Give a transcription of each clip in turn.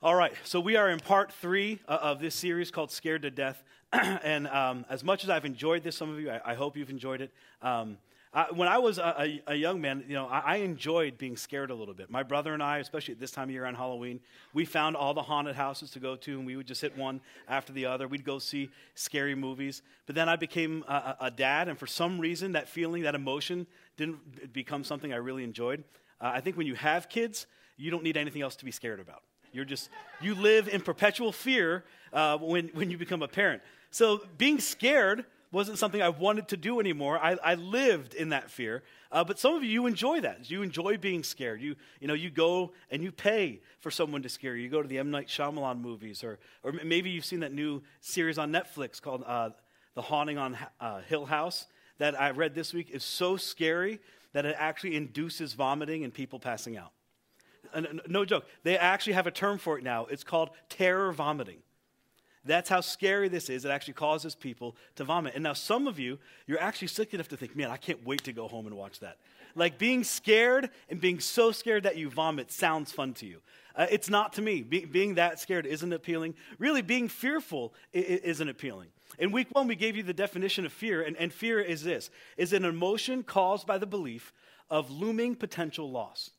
All right, so we are in part three uh, of this series called Scared to Death. and um, as much as I've enjoyed this, some of you, I, I hope you've enjoyed it. Um, I, when I was a, a, a, young man, you know, I, I, enjoyed being scared a little bit. My brother and I, especially at this time of year on Halloween, we found all the haunted houses to go to, and we would just hit one after the other. We'd go see scary movies. But then I became a, a dad, and for some reason, that feeling, that emotion, didn't become something I really enjoyed. Uh, I think when you have kids, you don't need anything else to be scared about. You're just, you live in perpetual fear uh, when, when you become a parent. So being scared wasn't something I wanted to do anymore. I, I lived in that fear. Uh, but some of you, you enjoy that. You enjoy being scared. You, you know, you go and you pay for someone to scare you. You go to the M. Night Shyamalan movies, or, or maybe you've seen that new series on Netflix called uh, The Haunting on uh, Hill House that I read this week is so scary that it actually induces vomiting and people passing out no joke. They actually have a term for it now. It's called terror vomiting. That's how scary this is. It actually causes people to vomit. And now, some of you, you're actually sick enough to think, man, I can't wait to go home and watch that. Like being scared and being so scared that you vomit sounds fun to you. Uh, it's not to me. Be- being that scared isn't appealing. Really, being fearful I- isn't appealing. In week one, we gave you the definition of fear, and, and fear is this is an emotion caused by the belief of looming potential loss.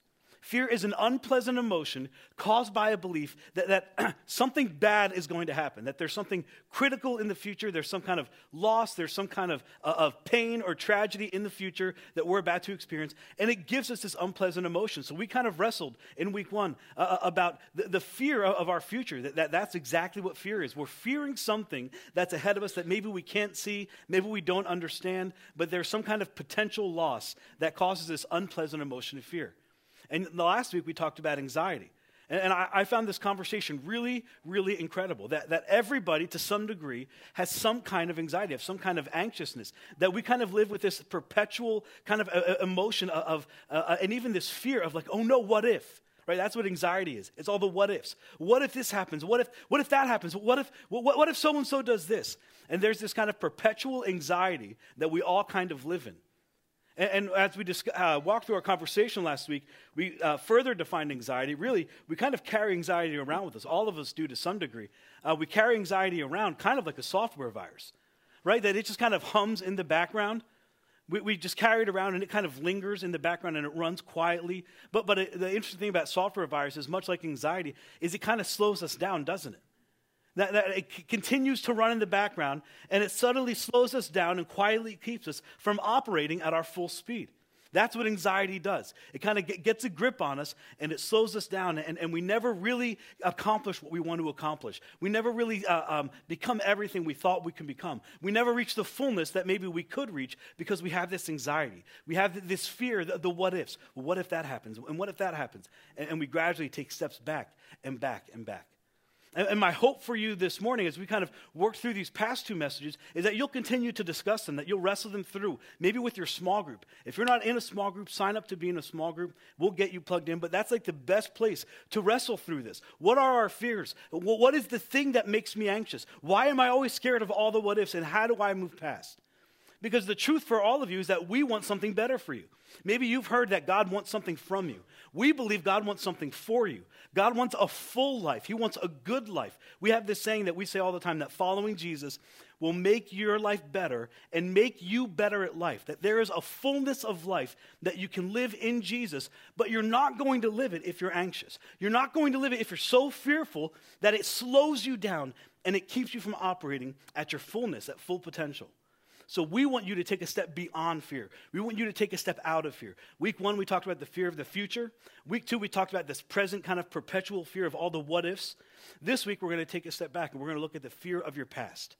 Fear is an unpleasant emotion caused by a belief that, that something bad is going to happen, that there's something critical in the future, there's some kind of loss, there's some kind of, uh, of pain or tragedy in the future that we're about to experience, and it gives us this unpleasant emotion. So we kind of wrestled in week one uh, uh about the, the, fear of, our future, that, that that's exactly what fear is. We're fearing something that's ahead of us that maybe we can't see, maybe we don't understand, but there's some kind of potential loss that causes this unpleasant emotion of fear. And the last week we talked about anxiety. And, and I, I, found this conversation really, really incredible that, that everybody, to some degree, has some kind of anxiety, of some kind of anxiousness, that we kind of live with this perpetual kind of uh, uh emotion of, uh, uh, and even this fear of like, oh no, what if? Right? That's what anxiety is. It's all the what ifs. What if this happens? What if, what if that happens? What if, what, what if so and so does this? And there's this kind of perpetual anxiety that we all kind of live in. And, and as we uh, walked through our conversation last week, we uh, further defined anxiety. Really, we kind of carry anxiety around with us. All of us do to some degree. Uh, we carry anxiety around kind of like a software virus, right? That it just kind of hums in the background. We, we just carry it around and it kind of lingers in the background and it runs quietly. But, but it, the interesting thing about software viruses, much like anxiety, is it kind of slows us down, doesn't it? That, that it c- continues to run in the background and it suddenly slows us down and quietly keeps us from operating at our full speed. That's what anxiety does. It kind of get, gets a grip on us and it slows us down, and, and we never really accomplish what we want to accomplish. We never really uh, um, become everything we thought we can become. We never reach the fullness that maybe we could reach because we have this anxiety. We have this fear, the, the what ifs. Well, what if that happens? And what if that happens? And, and we gradually take steps back and back and back. And, my hope for you this morning as we kind of work through these past two messages is that you'll continue to discuss them, that you'll wrestle them through, maybe with your small group. If you're not in a small group, sign up to be in a small group. We'll get you plugged in, but that's like the best place to wrestle through this. What are our fears? What is the thing that makes me anxious? Why am I always scared of all the what ifs, and how do I move past? Because the truth for all of you is that we want something better for you. Maybe you've heard that God wants something from you. We believe God wants something for you. God wants a full life, He wants a good life. We have this saying that we say all the time that following Jesus will make your life better and make you better at life. That there is a fullness of life that you can live in Jesus, but you're not going to live it if you're anxious. You're not going to live it if you're so fearful that it slows you down and it keeps you from operating at your fullness, at full potential. So we want you to take a step beyond fear. We want you to take a step out of fear. Week one, we talked about the fear of the future. Week two, we talked about this present kind of perpetual fear of all the what ifs. This week, we're going to take a step back and we're going to look at the fear of your past.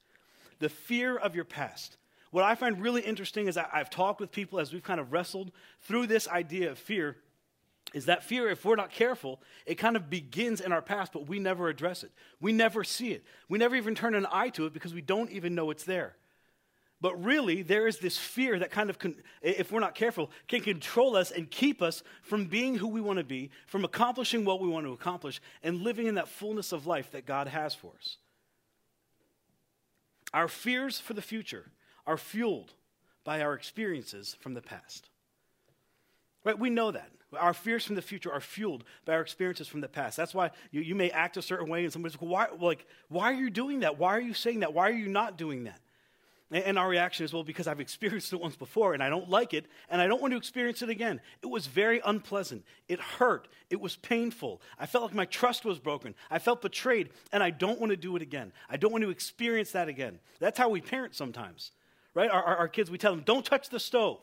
The fear of your past. What I find really interesting is I've talked with people as we've kind of wrestled through this idea of fear is that fear, if we're not careful, it kind of begins in our past, but we never address it. We never see it. We never even turn an eye to it because we don't even know it's there. But really, there is this fear that kind of, if we're not careful, can control us and keep us from being who we want to be, from accomplishing what we want to accomplish, and living in that fullness of life that God has for us. Our fears for the future are fueled by our experiences from the past. Right? We know that. Our fears from the future are fueled by our experiences from the past. That's why you, you may act a certain way, and somebody's like, why, like, why are you doing that? Why are you saying that? Why are you not doing that? And, our reaction is, well, because I've experienced it once before and I don't like it, and I don't want to experience it again. It was very unpleasant. It hurt. It was painful. I felt like my trust was broken. I felt betrayed, and I don't want to do it again. I don't want to experience that again. That's how we parent sometimes, right? Our, our, our kids, we tell them, don't touch the stove.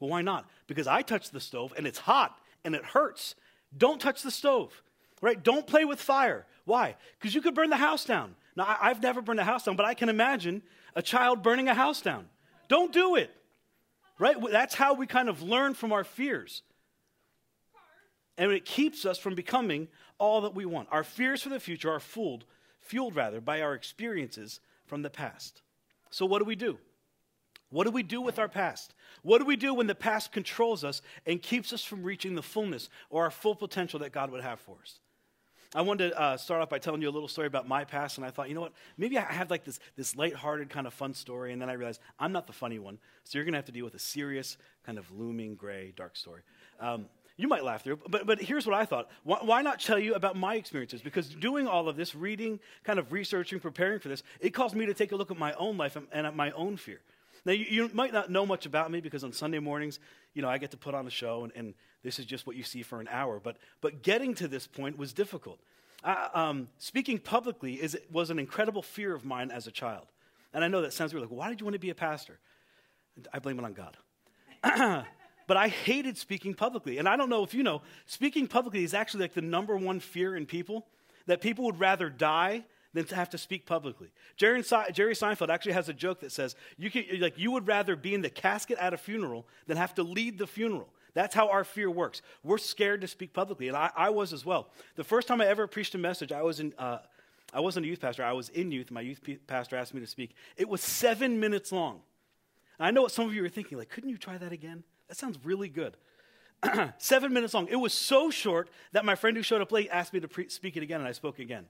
Well, why not? Because I touched the stove and it's hot and it hurts. Don't touch the stove, right? Don't play with fire. Why? Because you could burn the house down. Now, I, have never burned a house down, but I can imagine a child burning a house down. Don't do it, right? That's how we kind of learn from our fears. And it keeps us from becoming all that we want. Our fears for the future are fooled, fueled rather, by our experiences from the past. So, what do we do? What do we do with our past? What do we do when the past controls us and keeps us from reaching the fullness or our full potential that God would have for us? I wanted to uh, start off by telling you a little story about my past, and I thought, you know what? Maybe I have like this, this lighthearted kind of fun story, and then I realized I'm not the funny one, so you're going to have to deal with a serious, kind of looming, gray, dark story. Um, you might laugh through, but, but here's what I thought. Why, why, not tell you about my experiences? Because doing all of this, reading, kind of researching, preparing for this, it caused me to take a look at my own life and, and at my own fear. Now, you, you, might not know much about me because on Sunday mornings, you know, I get to put on a show, and, and this is just what you see for an hour. But, but getting to this point was difficult. um, speaking publicly is, was an incredible fear of mine as a child. And I know that sounds weird. Like, why did you want to be a pastor? I blame it on God. but I hated speaking publicly. And I don't know if you know, speaking publicly is actually like the number one fear in people, that people would rather die than to have to speak publicly. Jerry, Seinfeld actually has a joke that says, you, can, like, you would rather be in the casket at a funeral than have to lead the funeral. That's how our fear works. We're scared to speak publicly, and I, I was as well. The first time I ever preached a message, I was in. Uh, I wasn't a youth pastor. I was in youth. My youth pastor asked me to speak. It was seven minutes long. And I know what some of you are thinking. Like, couldn't you try that again? That sounds really good. seven minutes long. It was so short that my friend who showed up late asked me to pre- speak it again, and I spoke again.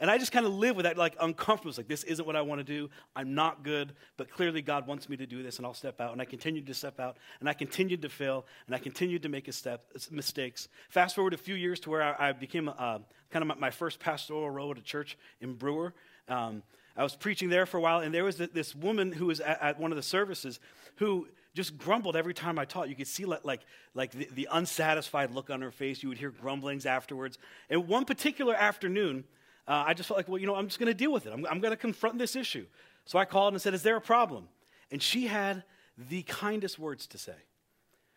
And I just kind of live with that, like uncomfortableness, like, this isn't what I want to do. I'm not good, but clearly God wants me to do this, and I'll step out. And I continued to step out, and I continued to fail, and I continued to make step, mistakes. Fast forward a few years to where I, I became uh, kind of my, my, first pastoral role at a church in Brewer. Um, I was preaching there for a while, and there was this woman who was at, at one of the services who just grumbled every time I taught. You could see like, like, like the, the unsatisfied look on her face. You would hear grumblings afterwards. And one particular afternoon, uh, I just felt like, well, you know, I'm just going to deal with it. I'm, I'm going to confront this issue. So I called and said, Is there a problem? And she had the kindest words to say.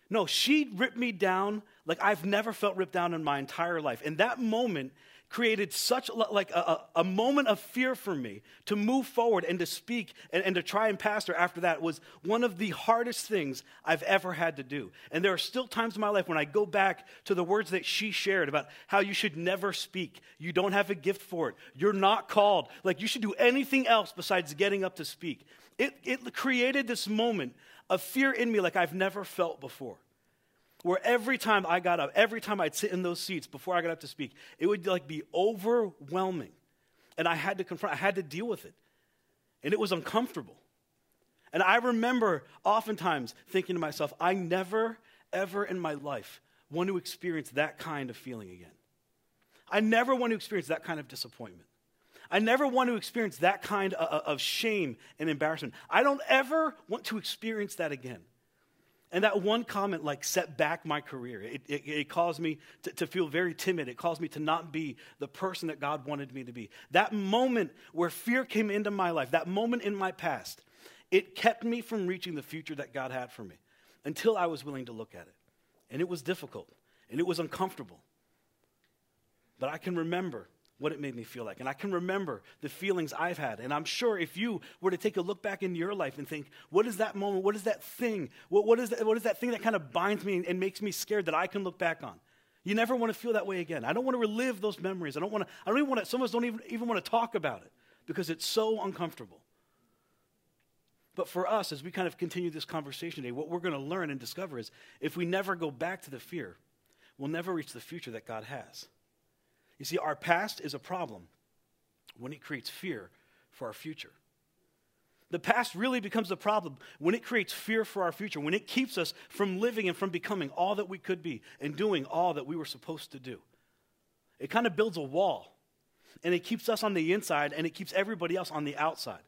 No, she ripped me down like I've never felt ripped down in my entire life. In that moment, created such like a, a, moment of fear for me to move forward and to speak and, and to try and pastor after that was one of the hardest things I've ever had to do. And there are still times in my life when I go back to the words that she shared about how you should never speak. You don't have a gift for it. You're not called. Like you should do anything else besides getting up to speak. It, it created this moment of fear in me like I've never felt before where every time I got up, every time I'd sit in those seats before I got up to speak, it would like be overwhelming. And I had to confront, I had to deal with it. And it was uncomfortable. And I remember oftentimes thinking to myself, I never, ever in my life want to experience that kind of feeling again. I never want to experience that kind of disappointment. I never want to experience that kind of, shame and embarrassment. I don't ever want to experience that again. And that one comment like set back my career. It, it, it caused me to, to, feel very timid. It caused me to not be the person that God wanted me to be. That moment where fear came into my life, that moment in my past, it kept me from reaching the future that God had for me until I was willing to look at it. And it was difficult and it was uncomfortable. But I can remember what it made me feel like. And I can remember the feelings I've had. And I'm sure if you were to take a look back in your life and think, what is that moment? What is that thing? What, what, is, that, what is that thing that kind of binds me and, and makes me scared that I can look back on? You never want to feel that way again. I don't want to relive those memories. I don't want to, I don't even want to, some of us don't even, even want to talk about it because it's so uncomfortable. But for us, as we kind of continue this conversation today, what we're going to learn and discover is if we never go back to the fear, we'll never reach the future that God has. You see, our past is a problem when it creates fear for our future. The past really becomes the problem when it creates fear for our future, when it keeps us from living and from becoming all that we could be and doing all that we were supposed to do. It kind of builds a wall, and it keeps us on the inside, and it keeps everybody else on the outside.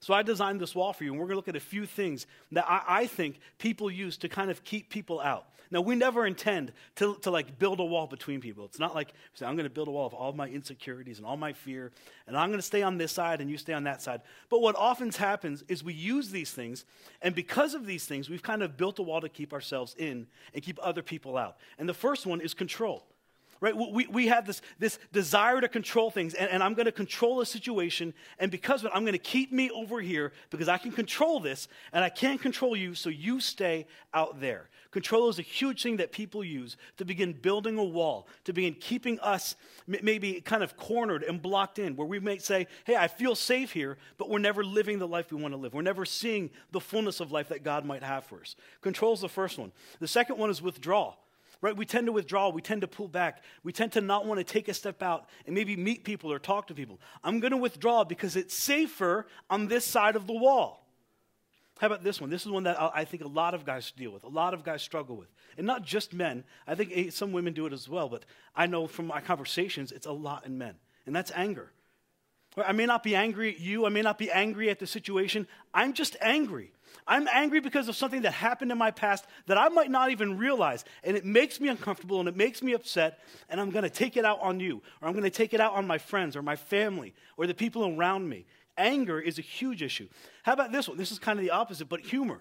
So I designed this wall for you, and we're going to look at a few things that I, I, think people use to kind of keep people out. Now, we never intend to, to like build a wall between people. It's not like say, I'm going to build a wall of all my insecurities and all my fear, and I'm going to stay on this side and you stay on that side. But what often happens is we use these things, and because of these things, we've kind of built a wall to keep ourselves in and keep other people out. And the first one is control right? We, we have this, this desire to control things, and, and I'm going to control a situation, and because of it, I'm going to keep me over here because I can control this, and I can't control you, so you stay out there. Control is a huge thing that people use to begin building a wall, to begin keeping us maybe kind of cornered and blocked in, where we may say, hey, I feel safe here, but we're never living the life we want to live. We're never seeing the fullness of life that God might have for us. Control is the first one. The second one is withdrawal right? We tend to withdraw, we tend to pull back, we tend to not want to take a step out and maybe meet people or talk to people. I'm going to withdraw because it's safer on this side of the wall. How about this one? This is one that I think a lot of guys deal with, a lot of guys struggle with. And not just men. I think some women do it as well, but I know from my conversations, it's a lot in men. And that's anger. I may not be angry at you, I may not be angry at the situation. I'm just angry. I'm angry because of something that happened in my past that I might not even realize. And it makes me uncomfortable and it makes me upset. And I'm going to take it out on you, or I'm going to take it out on my friends or my family or the people around me. Anger is a huge issue. How about this one? This is kind of the opposite, but humor.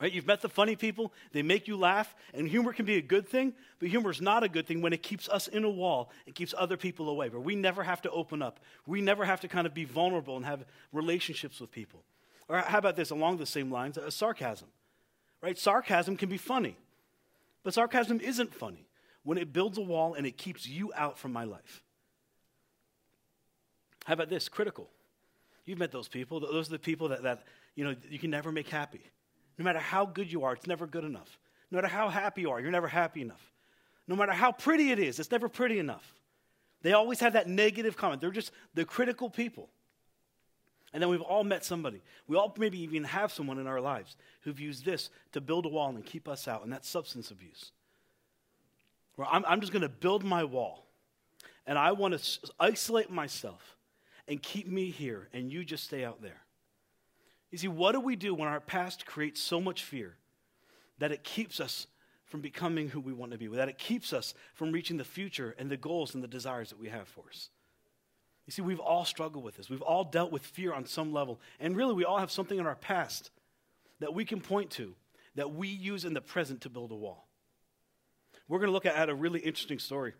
Right? You've met the funny people, they make you laugh, and humor can be a good thing, but humor is not a good thing when it keeps us in a wall and keeps other people away, where we never have to open up. We never have to kind of be vulnerable and have relationships with people. Or how about this, along the same lines, a sarcasm, right? Sarcasm can be funny, but sarcasm isn't funny when it builds a wall and it keeps you out from my life. How about this, critical? You've met those people. Those are the people that, that you know, you can never make happy. No matter how good you are, it's never good enough. No matter how happy you are, you're never happy enough. No matter how pretty it is, it's never pretty enough. They always have that negative comment. They're just the critical people. And then we've all met somebody. We all maybe even have someone in our lives who've used this to build a wall and keep us out, and that's substance abuse. Where I'm, I'm just going to build my wall, and I want to isolate myself and keep me here, and you just stay out there. You see, what do we do when our past creates so much fear that it keeps us from becoming who we want to be, that it keeps us from reaching the future and the goals and the desires that we have for us? You see, we've all struggled with this. We've all dealt with fear on some level. And really, we all have something in our past that we can point to that we use in the present to build a wall. We're going to look at a really interesting story.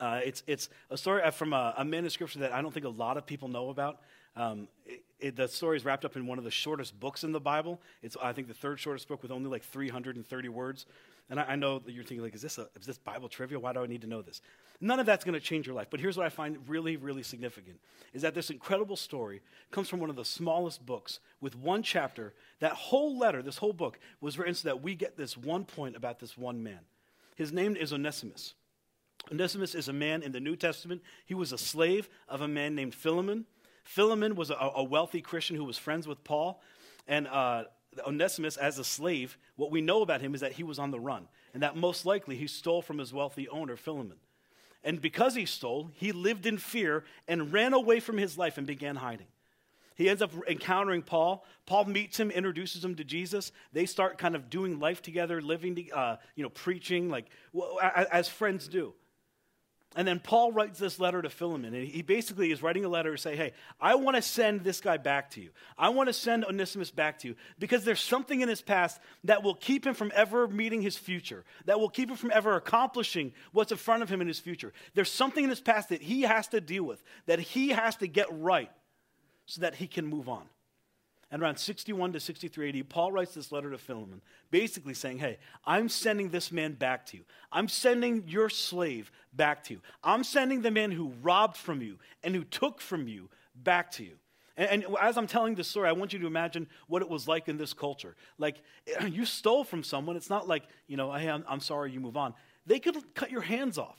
Uh, it's, it's a story from a, a manuscript that I don't think a lot of people know about. Um, it, it, the story is wrapped up in one of the shortest books in the Bible. It's, I think, the third shortest book with only like 330 words. And I, I know that you're thinking, like, is this, a, is this Bible trivia? Why do I need to know this? None of that's going to change your life. But here's what I find really, really significant is that this incredible story comes from one of the smallest books with one chapter. That whole letter, this whole book, was written so that we get this one point about this one man. His name is Onesimus. Onesimus is a man in the New Testament. He was a slave of a man named Philemon. Philemon was a, a wealthy Christian who was friends with Paul. And uh, Onesimus, as a slave, what we know about him is that he was on the run, and that most likely he stole from his wealthy owner, Philemon. And because he stole, he lived in fear and ran away from his life and began hiding. He ends up encountering Paul. Paul meets him, introduces him to Jesus. They start kind of doing life together, living, uh, you know, preaching, like as friends do. And then Paul writes this letter to Philemon, and he basically is writing a letter to say, Hey, I want to send this guy back to you. I want to send Onesimus back to you because there's something in his past that will keep him from ever meeting his future, that will keep him from ever accomplishing what's in front of him in his future. There's something in his past that he has to deal with, that he has to get right so that he can move on. And around 61 to 63 AD, Paul writes this letter to Philemon, basically saying, Hey, I'm sending this man back to you. I'm sending your slave back to you. I'm sending the man who robbed from you and who took from you back to you. And, and, as I'm telling this story, I want you to imagine what it was like in this culture. Like, you stole from someone. It's not like, you know, hey, I'm, I'm sorry, you move on. They could cut your hands off,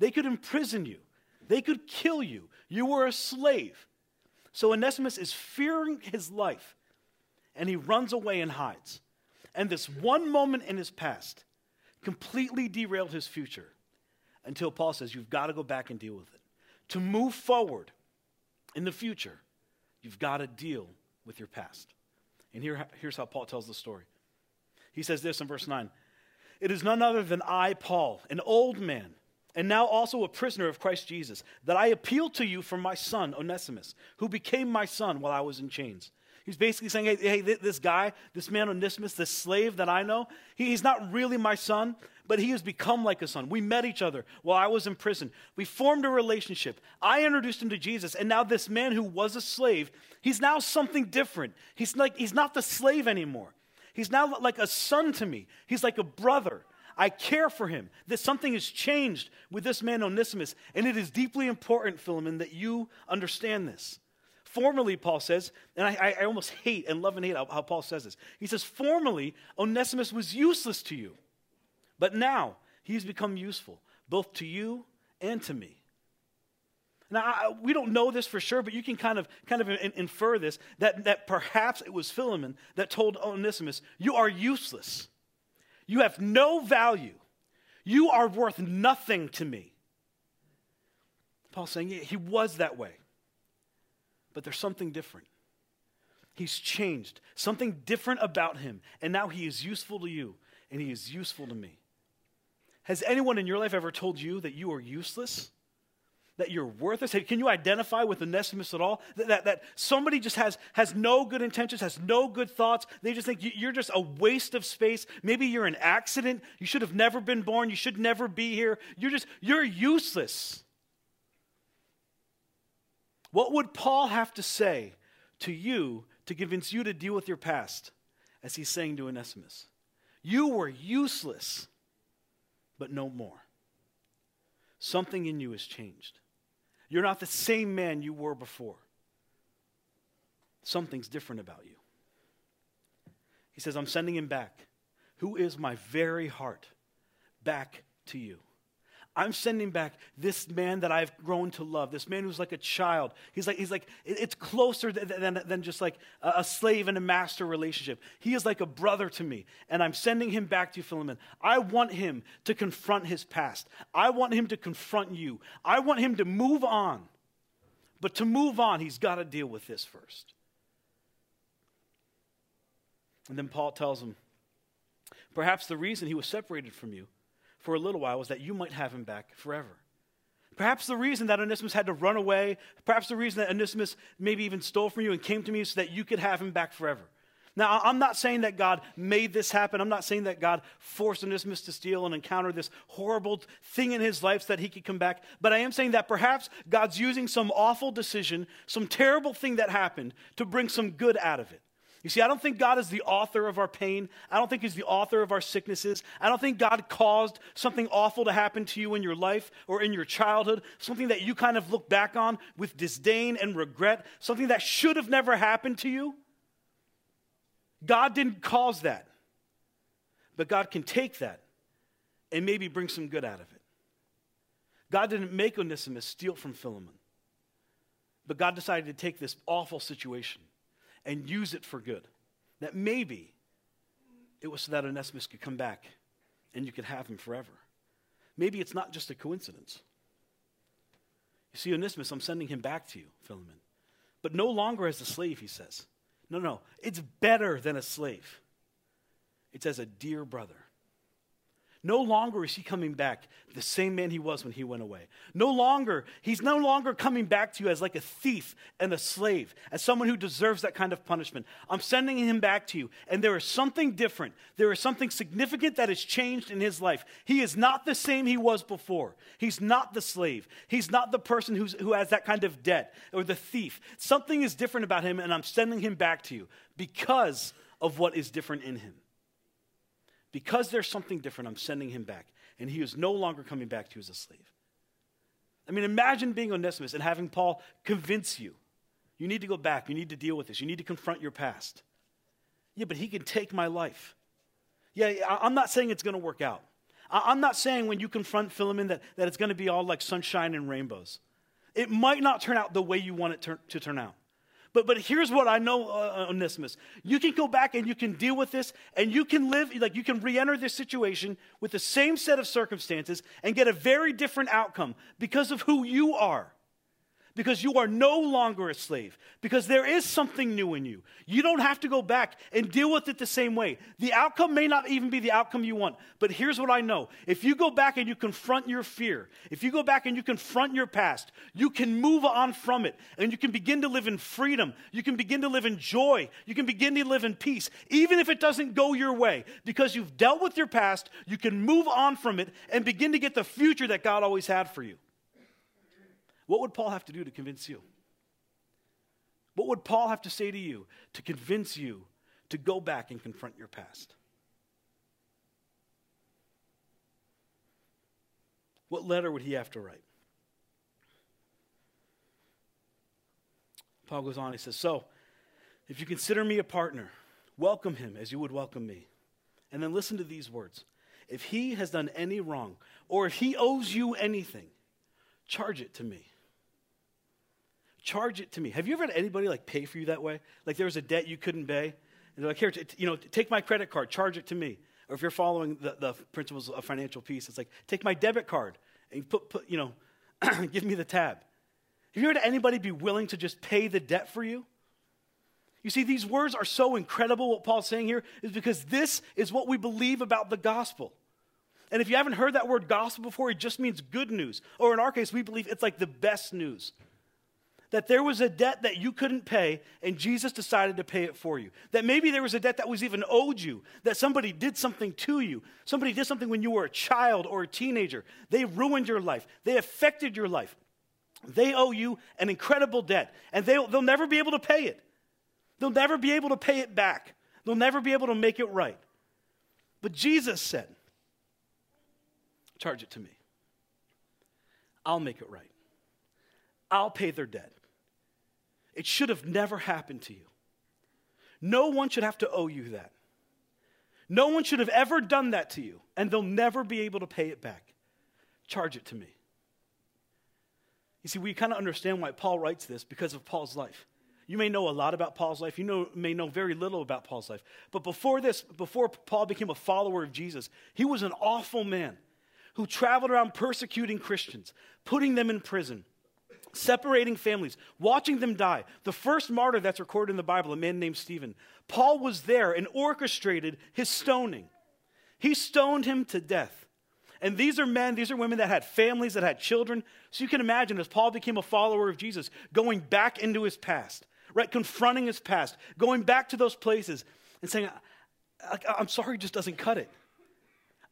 they could imprison you, they could kill you. You were a slave. So Onesimus is fearing his life, and he runs away and hides. And this one moment in his past completely derailed his future until Paul says, You've got to go back and deal with it. To move forward in the future, you've got to deal with your past. And here, here's how Paul tells the story. He says this in verse 9 It is none other than I, Paul, an old man, and now also a prisoner of Christ Jesus, that I appeal to you for my son, Onesimus, who became my son while I was in chains. He's basically saying, hey, hey, this guy, this man Onesimus, this slave that I know, he's not really my son, but he has become like a son. We met each other while I was in prison. We formed a relationship. I introduced him to Jesus, and now this man who was a slave, he's now something different. He's like he's not the slave anymore. He's now like a son to me. He's like a brother. I care for him. That something has changed with this man Onesimus, and it is deeply important, Philemon, that you understand this. Formerly, Paul says, and I, I almost hate and love and hate how, how Paul says this. He says, Formerly, Onesimus was useless to you, but now he's become useful, both to you and to me. Now, I, we don't know this for sure, but you can kind of, kind of infer this that, that perhaps it was Philemon that told Onesimus, You are useless. You have no value. You are worth nothing to me. Paul's saying, yeah, he was that way. But there's something different. He's changed, something different about him. And now he is useful to you, and he is useful to me. Has anyone in your life ever told you that you are useless? That you're worthless? Can you identify with Onesimus at all? That, that, that somebody just has, has no good intentions, has no good thoughts. They just think you're just a waste of space. Maybe you're an accident. You should have never been born. You should never be here. You're just, you're useless. What would Paul have to say to you to convince you to deal with your past? As he's saying to Onesimus, You were useless, but no more. Something in you has changed. You're not the same man you were before. Something's different about you. He says, I'm sending him back, who is my very heart, back to you. I'm sending back this man that I've grown to love, this man who's like a child. He's like, he's like it's closer than, than, than just like a slave and a master relationship. He is like a brother to me, and I'm sending him back to you, Philemon. I want him to confront his past. I want him to confront you. I want him to move on. But to move on, he's got to deal with this first. And then Paul tells him, perhaps the reason he was separated from you for a little while was that you might have him back forever. Perhaps the reason that Onesimus had to run away, perhaps the reason that Onesimus maybe even stole from you and came to me so that you could have him back forever. Now, I'm not saying that God made this happen. I'm not saying that God forced Onesimus to steal and encounter this horrible thing in his life so that he could come back. But I am saying that perhaps God's using some awful decision, some terrible thing that happened to bring some good out of it. You see, I don't think God is the author of our pain. I don't think He's the author of our sicknesses. I don't think God caused something awful to happen to you in your life or in your childhood, something that you kind of look back on with disdain and regret, something that should have never happened to you. God didn't cause that. But God can take that and maybe bring some good out of it. God didn't make Onesimus steal from Philemon, but God decided to take this awful situation and use it for good. That maybe it was so that Onesimus could come back and you could have him forever. Maybe it's not just a coincidence. You see, Onesimus, I'm sending him back to you, Philemon. But no longer as a slave, he says. No, no, it's better than a slave. It's as a dear brother. No longer is he coming back the same man he was when he went away. No longer, he's no longer coming back to you as like a thief and a slave, as someone who deserves that kind of punishment. I'm sending him back to you, and there is something different. There is something significant that has changed in his life. He is not the same he was before. He's not the slave. He's not the person who's, who has that kind of debt or the thief. Something is different about him, and I'm sending him back to you because of what is different in him. Because there's something different, I'm sending him back. And he is no longer coming back to you as a slave. I mean, imagine being Onesimus and having Paul convince you you need to go back, you need to deal with this, you need to confront your past. Yeah, but he can take my life. Yeah, I'm not saying it's going to work out. I'm not saying when you confront Philemon that, that it's going to be all like sunshine and rainbows. It might not turn out the way you want it to, to turn out. But, but here's what I know, uh, Onesimus. You can go back and you can deal with this, and you can live, like you can re enter this situation with the same set of circumstances and get a very different outcome because of who you are because you are no longer a slave, because there is something new in you. You don't have to go back and deal with it the same way. The outcome may not even be the outcome you want, but here's what I know. If you go back and you confront your fear, if you go back and you confront your past, you can move on from it and you can begin to live in freedom. You can begin to live in joy. You can begin to live in peace, even if it doesn't go your way, because you've dealt with your past, you can move on from it and begin to get the future that God always had for you. What would Paul have to do to convince you? What would Paul have to say to you to convince you to go back and confront your past? What letter would he have to write? Paul goes on, he says, So, if you consider me a partner, welcome him as you would welcome me. And then listen to these words. If he has done any wrong, or if he owes you anything, charge it to me charge it to me. Have you ever had anybody like pay for you that way? Like there was a debt you couldn't pay, and they're like, here, you know, take my credit card, charge it to me. Or if you're following the, the principles of financial peace, it's like, take my debit card and put, put you know, give me the tab. Have you ever had anybody be willing to just pay the debt for you? You see, these words are so incredible. What Paul's saying here is because this is what we believe about the gospel. And if you haven't heard that word gospel before, it just means good news. Or in our case, we believe it's like the best news that there was a debt that you couldn't pay and Jesus decided to pay it for you. That maybe there was a debt that was even owed you, that somebody did something to you. Somebody did something when you were a child or a teenager. They ruined your life, they affected your life. They owe you an incredible debt, and they'll, they'll never be able to pay it. They'll never be able to pay it back. They'll never be able to make it right. But Jesus said, Charge it to me. I'll make it right. I'll pay their debt. It should have never happened to you. No one should have to owe you that. No one should have ever done that to you, and they'll never be able to pay it back. Charge it to me. You see, we kind of understand why Paul writes this because of Paul's life. You may know a lot about Paul's life. You know, may know very little about Paul's life. But before this, before Paul became a follower of Jesus, he was an awful man who traveled around persecuting Christians, putting them in prison, separating families, watching them die. The first martyr that's recorded in the Bible, a man named Stephen, Paul was there and orchestrated his stoning. He stoned him to death. And these are men, these are women that had families, that had children. So you can imagine as Paul became a follower of Jesus, going back into his past, right? Confronting his past, going back to those places and saying, I'm sorry, just doesn't cut it.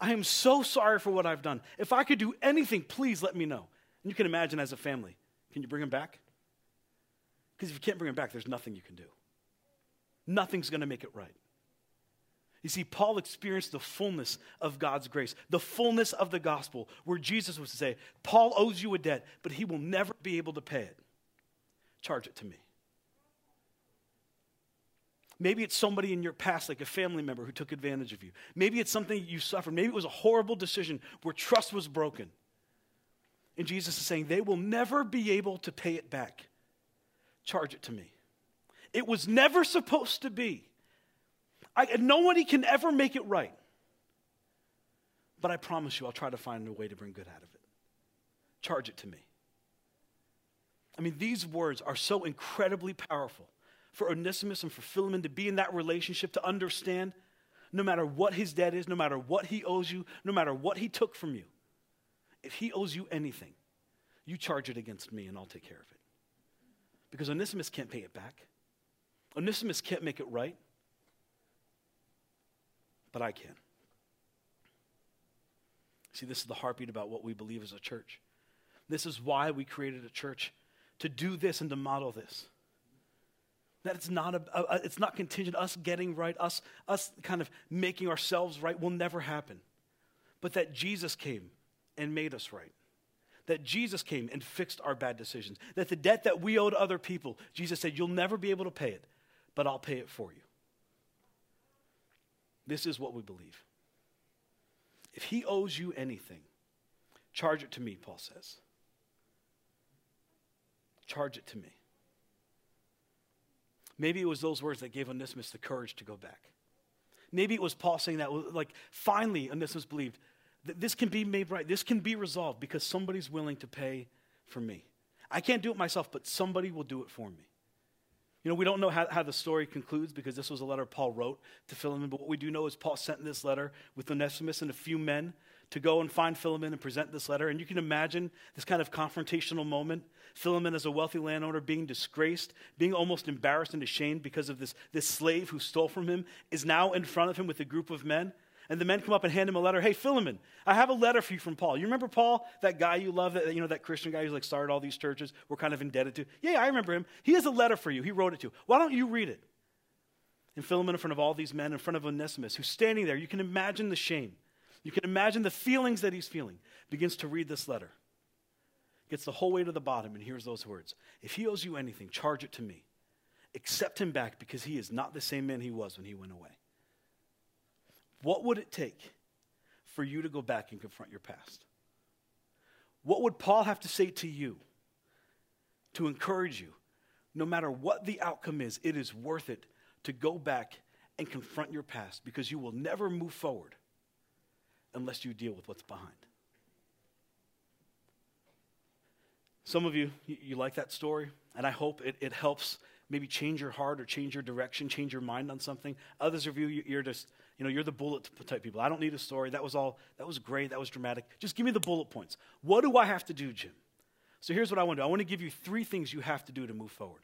I am so sorry for what I've done. If I could do anything, please let me know. And you can imagine as a family, can you bring him back? Because if you can't bring him back, there's nothing you can do. Nothing's going to make it right. You see, Paul experienced the fullness of God's grace, the fullness of the gospel, where Jesus was to say, Paul owes you a debt, but he will never be able to pay it. Charge it to me. Maybe it's somebody in your past, like a family member who took advantage of you. Maybe it's something you suffered. Maybe it was a horrible decision where trust was broken. And Jesus is saying, they will never be able to pay it back. Charge it to me. It was never supposed to be. I, nobody can ever make it right. But I promise you, I'll try to find a way to bring good out of it. Charge it to me. I mean, these words are so incredibly powerful for Onesimus and for Philemon to be in that relationship, to understand no matter what his debt is, no matter what he owes you, no matter what he took from you, if he owes you anything, you charge it against me and I'll take care of it. Because Onesimus can't pay it back. Onesimus can't make it right. But I can. See, this is the heartbeat about what we believe as a church. This is why we created a church to do this and to model this. That it's not, a, a, it's not contingent, us getting right, us, us kind of making ourselves right will never happen. But that Jesus came and made us right. That Jesus came and fixed our bad decisions. That the debt that we owe to other people, Jesus said, You'll never be able to pay it, but I'll pay it for you. This is what we believe. If he owes you anything, charge it to me, Paul says. Charge it to me. Maybe it was those words that gave Onesimus the courage to go back. Maybe it was Paul saying that, like, finally, Onesimus believed this can be made right. This can be resolved because somebody's willing to pay for me. I can't do it myself, but somebody will do it for me. You know, we don't know how, how the story concludes because this was a letter Paul wrote to Philemon, but what we do know is Paul sent this letter with Onesimus and a few men to go and find Philemon and present this letter. And you can imagine this kind of confrontational moment. Philemon, as a wealthy landowner, being disgraced, being almost embarrassed and ashamed because of this, this slave who stole from him, is now in front of him with a group of men. And the men come up and hand him a letter. Hey, Philemon, I have a letter for you from Paul. You remember Paul, that guy you love, that, you know, that Christian guy who's like started all these churches we're kind of indebted to? Yeah, I remember him. He has a letter for you. He wrote it to you. Why don't you read it? And Philemon, in front of all these men, in front of Onesimus, who's standing there, you can imagine the shame. You can imagine the feelings that he's feeling, begins to read this letter. Gets the whole way to the bottom and hears those words If he owes you anything, charge it to me. Accept him back because he is not the same man he was when he went away. What would it take for you to go back and confront your past? What would Paul have to say to you to encourage you? No matter what the outcome is, it is worth it to go back and confront your past because you will never move forward unless you deal with what's behind. Some of you, you, like that story, and I hope it, it helps maybe change your heart or change your direction, change your mind on something. Others of you, you're just you know, you're the bullet type people. I don't need a story. That was all, that was great. That was dramatic. Just give me the bullet points. What do I have to do, Jim? So here's what I want to do I want to give you three things you have to do to move forward.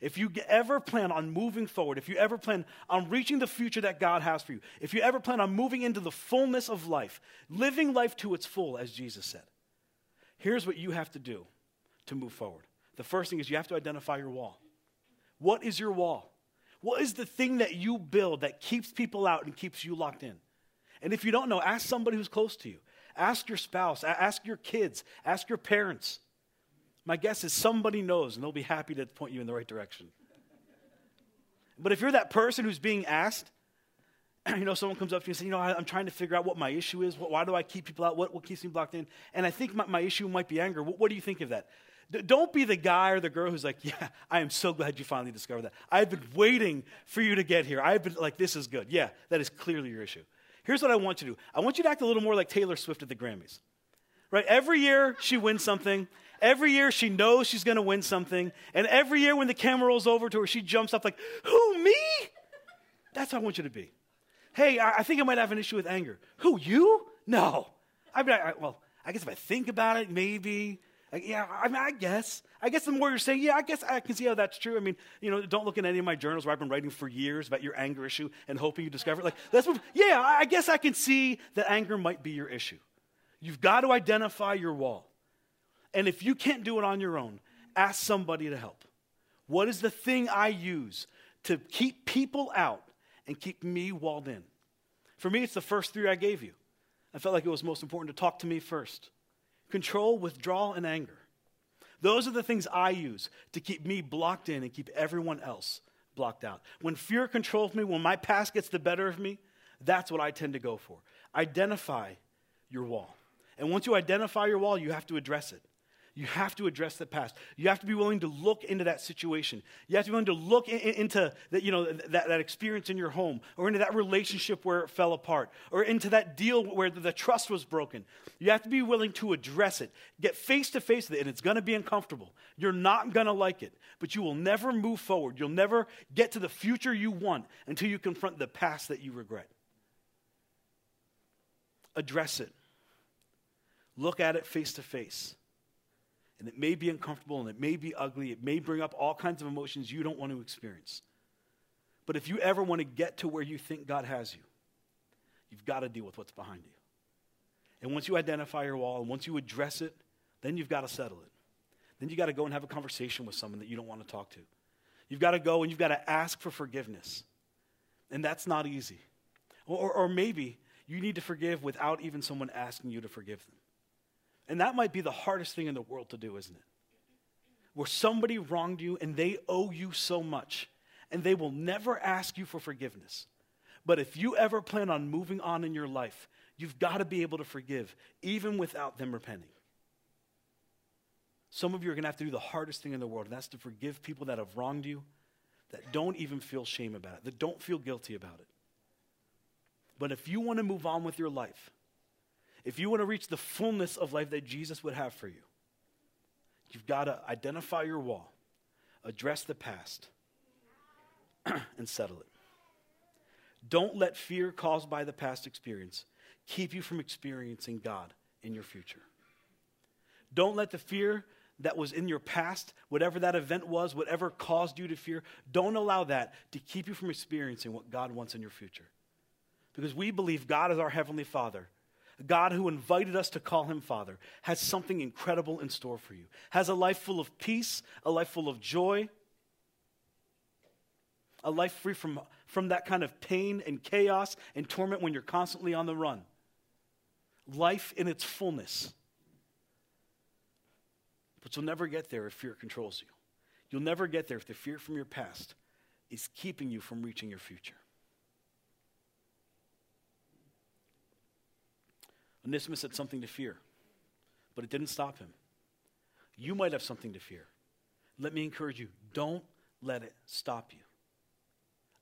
If you ever plan on moving forward, if you ever plan on reaching the future that God has for you, if you ever plan on moving into the fullness of life, living life to its full, as Jesus said, here's what you have to do to move forward. The first thing is you have to identify your wall. What is your wall? What is the thing that you build that keeps people out and keeps you locked in? And if you don't know, ask somebody who's close to you. Ask your spouse, ask your kids, ask your parents. My guess is somebody knows and they'll be happy to point you in the right direction. But if you're that person who's being asked, you know, someone comes up to you and says, you know, I, am trying to figure out what my issue is. Why do I keep people out? What, what keeps me blocked in? And I think my, my issue might be anger. What, what do you think of that? Don't be the guy or the girl who's like, yeah, I am so glad you finally discovered that. I've been waiting for you to get here. I've been like, this is good. Yeah, that is clearly your issue. Here's what I want you to do I want you to act a little more like Taylor Swift at the Grammys. Right? Every year she wins something. Every year she knows she's going to win something. And every year when the camera rolls over to her, she jumps up like, who, me? That's how I want you to be. Hey, I, I think I might have an issue with anger. Who, you? No. I mean, I, well, I guess if I think about it, maybe. Yeah, I mean, I guess. I guess the more you're saying, yeah, I guess I can see how that's true. I mean, you know, don't look in any of my journals where I've been writing for years about your anger issue and hoping you discover it. Like, let's move. Yeah, I guess I can see that anger might be your issue. You've got to identify your wall. And if you can't do it on your own, ask somebody to help. What is the thing I use to keep people out and keep me walled in? For me, it's the first three I gave you. I felt like it was most important to talk to me first control, withdrawal, and anger. Those are the things I use to keep me blocked in and keep everyone else blocked out. When fear controls me, when my past gets the better of me, that's what I tend to go for. Identify your wall. And once you identify your wall, you have to address it. You have to address the past. You have to be willing to look into that situation. You have to be willing to look in, into that, you know, that, that experience in your home or into that relationship where it fell apart or into that deal where the, the trust was broken. You have to be willing to address it. Get face to face with it, and it's going to be uncomfortable. You're not going to like it, but you will never move forward. You'll never get to the future you want until you confront the past that you regret. Address it. Look at it face to face. And it may be uncomfortable and it may be ugly. It may bring up all kinds of emotions you don't want to experience. But if you ever want to get to where you think God has you, you've got to deal with what's behind you. And once you identify your wall and once you address it, then you've got to settle it. Then you've got to go and have a conversation with someone that you don't want to talk to. You've got to go and you've got to ask for forgiveness. And that's not easy. Or, or maybe you need to forgive without even someone asking you to forgive them. And that might be the hardest thing in the world to do, isn't it? Where somebody wronged you and they owe you so much, and they will never ask you for forgiveness. But if you ever plan on moving on in your life, you've got to be able to forgive, even without them repenting. Some of you are going to have to do the hardest thing in the world, and that's to forgive people that have wronged you, that don't even feel shame about it, that don't feel guilty about it. But if you want to move on with your life, if you want to reach the fullness of life that Jesus would have for you, you've got to identify your wall, address the past, and settle it. Don't let fear caused by the past experience keep you from experiencing God in your future. Don't let the fear that was in your past, whatever that event was, whatever caused you to fear, don't allow that to keep you from experiencing what God wants in your future. Because we believe God is our Heavenly Father. God, who invited us to call him Father, has something incredible in store for you, has a life full of peace, a life full of joy, a life free from, from that kind of pain and chaos and torment when you're constantly on the run. Life in its fullness. But you'll never get there if fear controls you. You'll never get there if the fear from your past is keeping you from reaching your future. Onesimus had something to fear, but it didn't stop him. You might have something to fear. Let me encourage you don't let it stop you.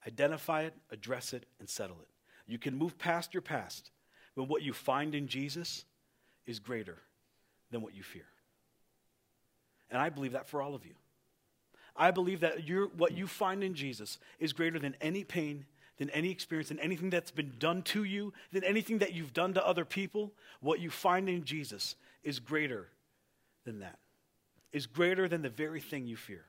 Identify it, address it, and settle it. You can move past your past when what you find in Jesus is greater than what you fear. And I believe that for all of you. I believe that what you find in Jesus is greater than any pain, than any experience, than anything that's been done to you, than anything that you've done to other people. What you find in Jesus is greater than that, is greater than the very thing you fear.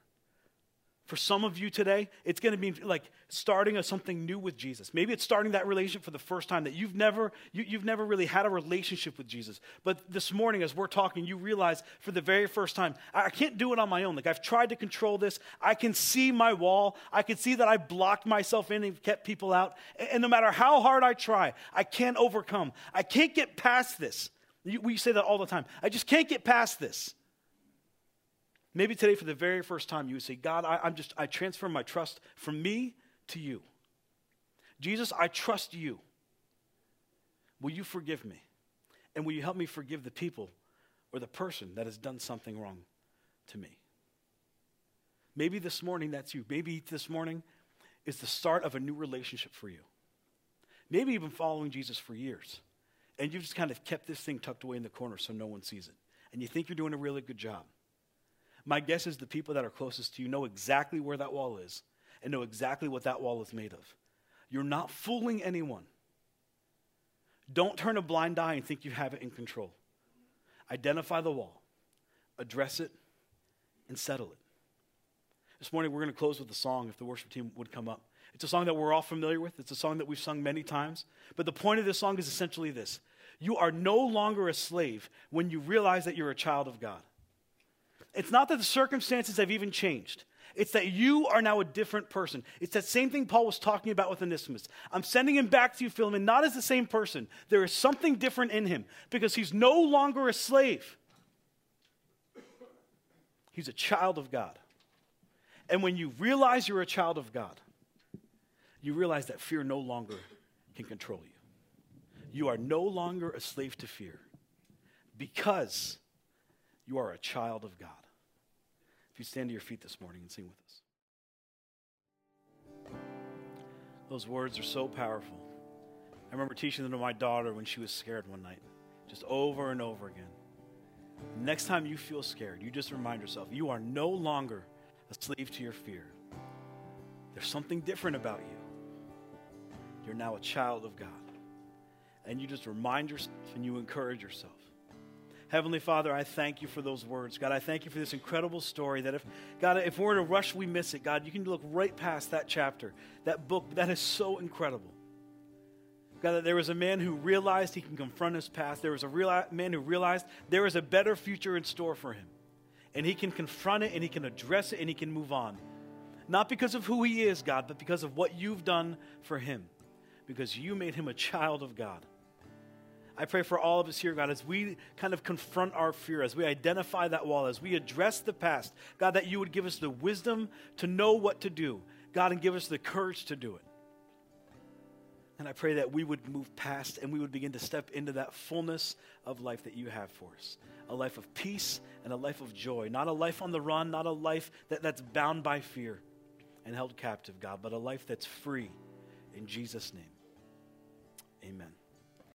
For some of you today, it's going to be like starting a, something new with Jesus. Maybe it's starting that relationship for the first time that you've never, you, you've never really had a relationship with Jesus. But this morning, as we're talking, you realize for the very first time, I, I can't do it on my own. Like I've tried to control this. I can see my wall. I can see that I blocked myself in and kept people out. And, and no matter how hard I try, I can't overcome. I can't get past this. You, we say that all the time. I just can't get past this. Maybe today, for the very first time, you would say, God, I, am just, I transfer my trust from me to you. Jesus, I trust you. Will you forgive me? And will you help me forgive the people or the person that has done something wrong to me? Maybe this morning that's you. Maybe this morning is the start of a new relationship for you. Maybe you've been following Jesus for years and you've just kind of kept this thing tucked away in the corner so no one sees it. And you think you're doing a really good job. My guess is the people that are closest to you know exactly where that wall is and know exactly what that wall is made of. You're not fooling anyone. Don't turn a blind eye and think you have it in control. Identify the wall, address it, and settle it. This morning, we're going to close with a song if the worship team would come up. It's a song that we're all familiar with, it's a song that we've sung many times. But the point of this song is essentially this You are no longer a slave when you realize that you're a child of God. It's not that the circumstances have even changed. It's that you are now a different person. It's that same thing Paul was talking about with Onesimus. I'm sending him back to you, Philemon, not as the same person. There is something different in him because he's no longer a slave. He's a child of God. And when you realize you're a child of God, you realize that fear no longer can control you. You are no longer a slave to fear because you are a child of God. If you stand to your feet this morning and sing with us. Those words are so powerful. I remember teaching them to my daughter when she was scared one night, just over and over again. Next time you feel scared, you just remind yourself you are no longer a slave to your fear. There's something different about you. You're now a child of God. And you just remind yourself and you encourage yourself. Heavenly Father, I thank you for those words. God, I thank you for this incredible story that if, God, if we're in a rush, we miss it. God, you can look right past that chapter, that book. That is so incredible. God, that there was a man who realized he can confront his past. There was a man who realized there is a better future in store for him. And he can confront it and he can address it and he can move on. Not because of who he is, God, but because of what you've done for him. Because you made him a child of God. I pray for all of us here, God, as we kind of confront our fear, as we identify that wall, as we address the past, God, that you would give us the wisdom to know what to do, God, and give us the courage to do it. And I pray that we would move past and we would begin to step into that fullness of life that you have for us a life of peace and a life of joy, not a life on the run, not a life that, that's bound by fear. and held captive, God, but a life that's free. In Jesus' name, amen.